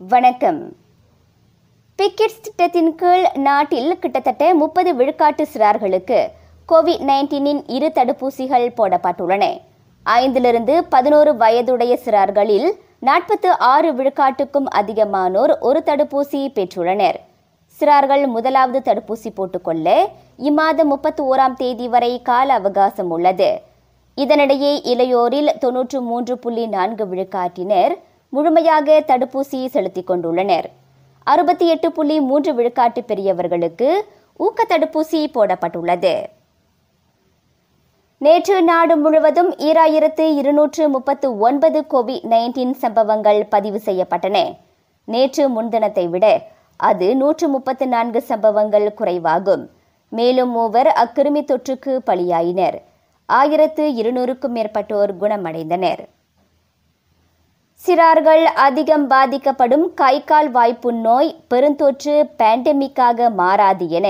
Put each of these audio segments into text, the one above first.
வணக்கம். பிக்கெட்ஸ் திட்டத்தின் கீழ் நாட்டில் கிட்டத்தட்ட முப்பது விழுக்காட்டு சிறார்களுக்கு கோவிட் நைன்டீனின் இரு தடுப்பூசிகள் போடப்பட்டுள்ளன. ஐந்திலிருந்து பதினோரு வயதுடைய சிறார்களில் நாற்பத்து ஆறு விழுக்காட்டுக்கும் அதிகமானோர் ஒரு தடுப்பூசி பெற்றுள்ளனர். சிறார்கள் முதலாவது தடுப்பூசி போட்டுக்கொள்ள இம்மாதம் முப்பத்தி ஓராம் தேதி வரை கால அவகாசம் உள்ளது. இதனிடையே இளையோரில் தொன்னூற்று மூன்று புள்ளி நான்கு விழுக்காட்டினர் முழுமையாக தடுப்பூசி செலுத்திக் கொண்டுள்ளனர். அறுபத்தி எட்டு புள்ளி மூன்று விழுக்காட்டு பெரியவர்களுக்கு ஊக்க தடுப்பூசி போடப்பட்டுள்ளது. நேற்று நாடு முழுவதும் ஈராயிரத்து இருநூற்று முப்பத்து ஒன்பது கோவிட் நைன்டீன் சம்பவங்கள் பதிவு செய்யப்பட்டன. நேற்று முன்தினத்தை விட அது நூற்று முப்பத்து நான்கு சம்பவங்கள் குறைவாகும். மேலும் மூவர் அக்கிருமி தொற்றுக்கு பலியாயினர். ஆயிரத்து இருநூறுக்கும் மேற்பட்டோர் குணமடைந்தனர். சிறார்கள் அதிகம் பாதிக்கப்படும் கை கால் வாய்ப்பு நோய் பெருந்தொற்று பேண்டமிக்காக மாறாது என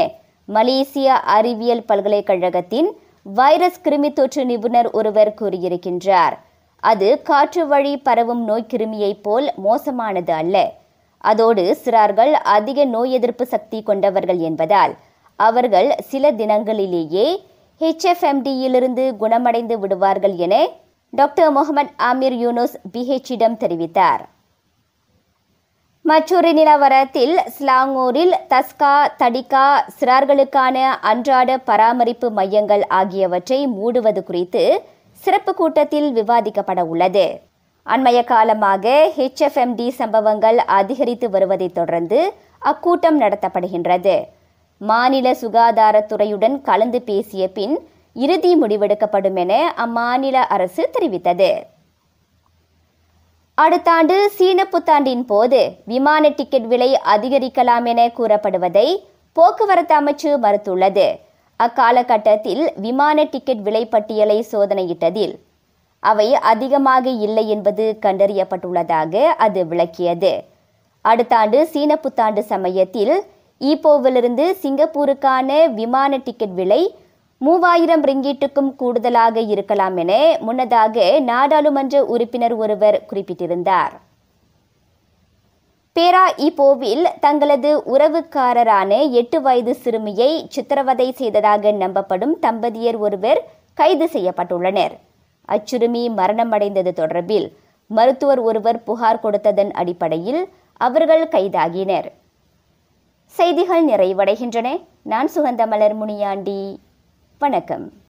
மலேசிய அறிவியல் பல்கலைக்கழகத்தின் வைரஸ் கிருமி தொற்று நிபுணர் ஒருவர் கூறியிருக்கின்றார். அது காற்று வழி பரவும் நோய் கிருமியைப் போல் மோசமானது அல்ல. அதோடு சிறார்கள் அதிக நோய் எதிர்ப்பு சக்தி கொண்டவர்கள் என்பதால் அவர்கள் சில தினங்களிலேயே ஹெச்எஃப்எம்டியிலிருந்து குணமடைந்து விடுவார்கள் என டாக்டர் முகமது ஆமீர் யூனுஸ் பிஹெச்சிடம் தெரிவித்தார். மற்றொரு நிலவரத்தில் ஸ்லாங்கூரில் தஸ்கா தடிகா சிறார்களுக்கான அன்றாட பராமரிப்பு மையங்கள் ஆகியவற்றை மூடுவது குறித்து சிறப்பு கூட்டத்தில் விவாதிக்கப்பட உள்ளது. அண்மைய காலமாக ஹெச்எஃப்எம்டி சம்பவங்கள் அதிகரித்து வருவதைத் தொடர்ந்து அக்கூட்டம் நடத்தப்படுகின்றது. மாநில சுகாதாரத்துறையுடன் கலந்து பேசிய பின் இறுதி முடிவெடுக்கப்படும் என அம்மாநில அரசு தெரிவித்தது. அடுத்த ஆண்டு சீன புத்தாண்டின் போது விமான டிக்கெட் விலை அதிகரிக்கலாம் என கூறப்படுவதை போக்குவரத்து அமைச்சு மறுத்துள்ளது. அக்காலகட்டத்தில் விமான டிக்கெட் விலை பட்டியலை சோதனையிட்டதில் அவை அதிகமாக இல்லை என்பது கண்டறியப்பட்டுள்ளதாக அது விளக்கியது. அடுத்த ஆண்டு சீன புத்தாண்டு சமயத்தில் ஈப்போவிலிருந்து சிங்கப்பூருக்கான விமான டிக்கெட் விலை மூவாயிரம் ரிங்கீட்டுக்கும் கூடுதலாக இருக்கலாம் என முன்னதாக நாடாளுமன்ற உறுப்பினர் ஒருவர் குறிப்பிட்டிருந்தார். பேரா இப்போவில் தங்களது உறவுக்காரரான எட்டு வயது சிறுமியை சித்திரவதை செய்ததாக நம்பப்படும் தம்பதியர் ஒருவர் கைது செய்யப்பட்டுள்ளனர். அச்சிறுமி மரணமடைந்தது தொடர்பில் மருத்துவர் ஒருவர் புகார் கொடுத்ததன் அடிப்படையில் அவர்கள் கைதாகினர். செய்திகள் நிறைவடைகின்றன. நான் சுகந்தமலர் முனியாண்டி. வணக்கம்.